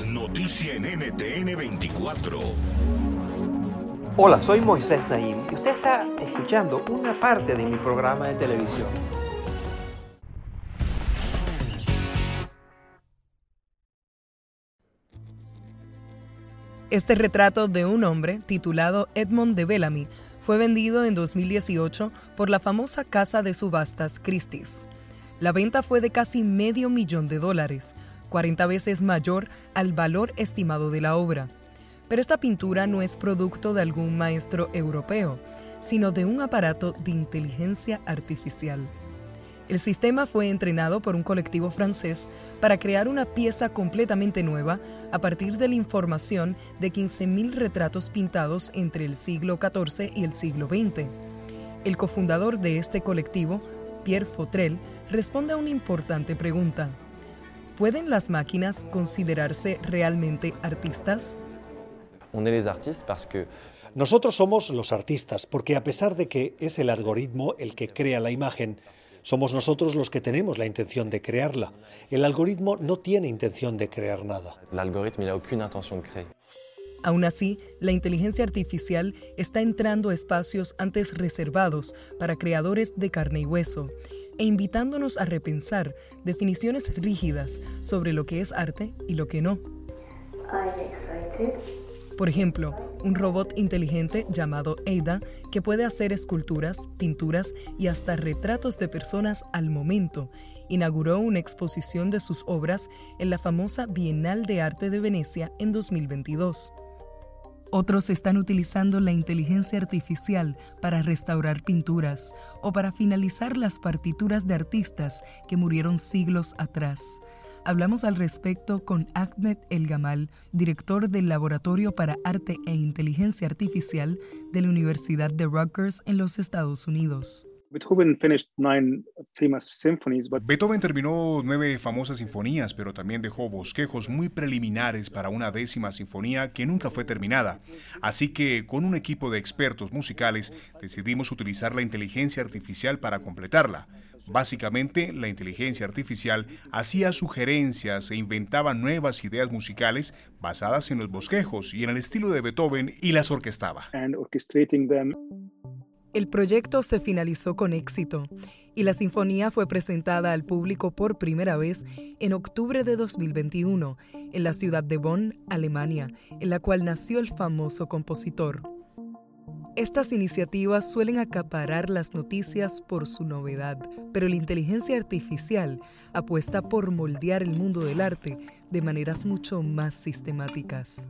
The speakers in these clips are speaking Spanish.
Es noticia en NTN 24. Hola, soy Moisés Naim y usted está escuchando una parte de mi programa de televisión. Este retrato de un hombre, titulado Edmond de Bellamy, fue vendido en 2018 por la famosa casa de subastas Christie's. La venta fue de casi medio millón de dólares, 40 veces mayor al valor estimado de la obra. Pero esta pintura no es producto de algún maestro europeo, sino de un aparato de inteligencia artificial. El sistema fue entrenado por un colectivo francés para crear una pieza completamente nueva a partir de la información de 15.000 retratos pintados entre el siglo XIV y el siglo XX. El cofundador de este colectivo, Pierre Fautrel, responde a una importante pregunta. ¿Pueden las máquinas considerarse realmente artistas? Nosotros somos los artistas porque a pesar de que es el algoritmo el que crea la imagen, somos nosotros los que tenemos la intención de crearla. El algoritmo no tiene intención de crear nada. Aún así, la inteligencia artificial está entrando a espacios antes reservados para creadores de carne y hueso e invitándonos a repensar definiciones rígidas sobre lo que es arte y lo que no. Por ejemplo, un robot inteligente llamado Ada que puede hacer esculturas, pinturas y hasta retratos de personas al momento, inauguró una exposición de sus obras en la famosa Bienal de Arte de Venecia en 2022. Otros están utilizando la inteligencia artificial para restaurar pinturas o para finalizar las partituras de artistas que murieron siglos atrás. Hablamos al respecto con Ahmed El Gamal, director del Laboratorio para Arte e Inteligencia Artificial de la Universidad de Rutgers en los Estados Unidos. Beethoven terminó nueve famosas sinfonías, pero también dejó bosquejos muy preliminares para una décima sinfonía que nunca fue terminada. Así que, con un equipo de expertos musicales, decidimos utilizar la inteligencia artificial para completarla. Básicamente, la inteligencia artificial hacía sugerencias e inventaba nuevas ideas musicales basadas en los bosquejos y en el estilo de Beethoven y las orquestaba. El proyecto se finalizó con éxito y la sinfonía fue presentada al público por primera vez en octubre de 2021 en la ciudad de Bonn, Alemania, en la cual nació el famoso compositor. Estas iniciativas suelen acaparar las noticias por su novedad, pero la inteligencia artificial apuesta por moldear el mundo del arte de maneras mucho más sistemáticas.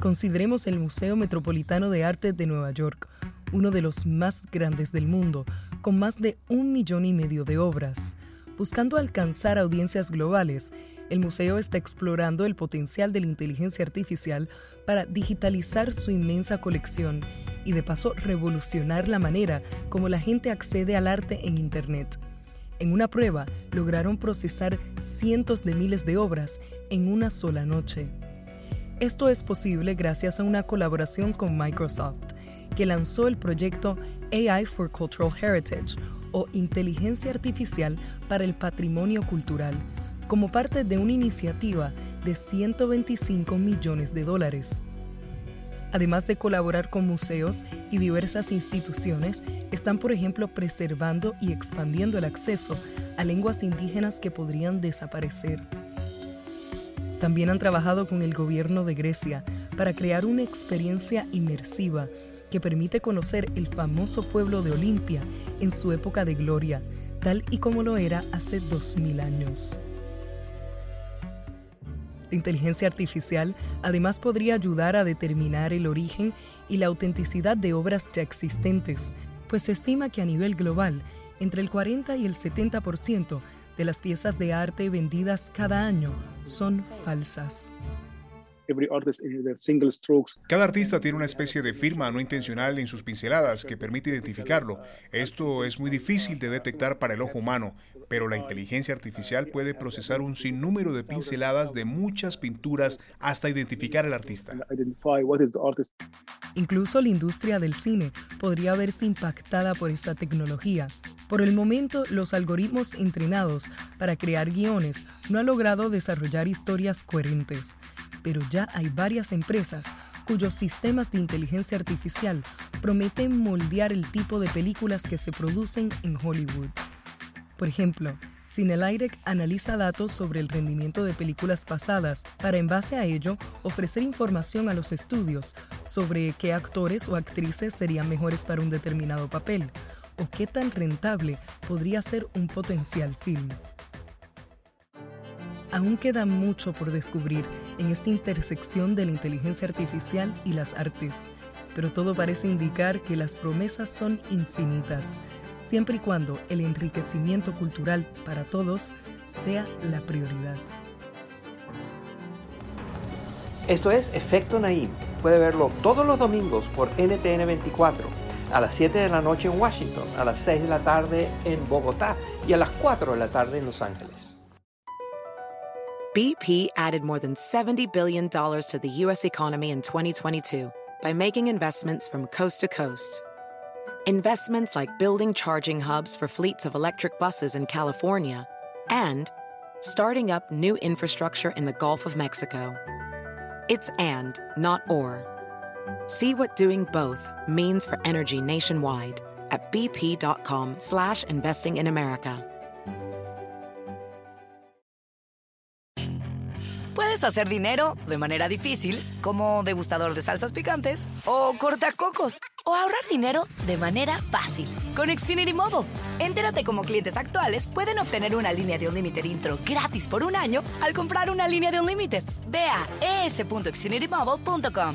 Consideremos el Museo Metropolitano de Arte de Nueva York, uno de los más grandes del mundo, con más de un millón y medio de obras. Buscando alcanzar audiencias globales, el museo está explorando el potencial de la inteligencia artificial para digitalizar su inmensa colección y de paso revolucionar la manera como la gente accede al arte en Internet. En una prueba lograron procesar cientos de miles de obras en una sola noche. Esto es posible gracias a una colaboración con Microsoft, que lanzó el proyecto AI for Cultural Heritage o Inteligencia Artificial para el Patrimonio Cultural, como parte de una iniciativa de 125 millones de dólares. Además de colaborar con museos y diversas instituciones, están, por ejemplo, preservando y expandiendo el acceso a lenguas indígenas que podrían desaparecer También han trabajado con el gobierno de Grecia para crear una experiencia inmersiva que permite conocer el famoso pueblo de Olimpia en su época de gloria, tal y como lo era hace 2000 años. La inteligencia artificial además podría ayudar a determinar el origen y la autenticidad de obras ya existentes, pues se estima que a nivel global, entre el 40 y el 70% de las piezas de arte vendidas cada año son falsas. Cada artista tiene una especie de firma no intencional en sus pinceladas que permite identificarlo. Esto es muy difícil de detectar para el ojo humano, pero la inteligencia artificial puede procesar un sinnúmero de pinceladas de muchas pinturas hasta identificar al artista. Incluso la industria del cine podría verse impactada por esta tecnología. Por el momento, los algoritmos entrenados para crear guiones no han logrado desarrollar historias coherentes, pero ya hay varias empresas cuyos sistemas de inteligencia artificial prometen moldear el tipo de películas que se producen en Hollywood. Por ejemplo, Cinelairec analiza datos sobre el rendimiento de películas pasadas para en base a ello ofrecer información a los estudios sobre qué actores o actrices serían mejores para un determinado papel, o qué tan rentable podría ser un potencial film. Aún queda mucho por descubrir en esta intersección de la inteligencia artificial y las artes, pero todo parece indicar que las promesas son infinitas, siempre y cuando el enriquecimiento cultural para todos sea la prioridad. Esto es Efecto Naim. Puede verlo todos los domingos por NTN 24 a las 7 de la noche en Washington, a las 6 de la tarde en Bogotá y a las 4 de la tarde en Los Ángeles. BP added more than $70 billion to the U.S. economy in 2022 by making investments from coast to coast. Investments like building charging hubs for fleets of electric buses in California and starting up new infrastructure in the Gulf of Mexico. It's and, not or. See what doing both means for energy nationwide at bp.com slash investing in America. Puedes hacer dinero de manera difícil, como degustador de salsas picantes, o cortacocos, o ahorrar dinero de manera fácil con Xfinity Mobile. Entérate cómo clientes actuales pueden obtener una línea de un límite intro gratis por un año al comprar una línea de un límite. Ve a es.xfinitymobile.com.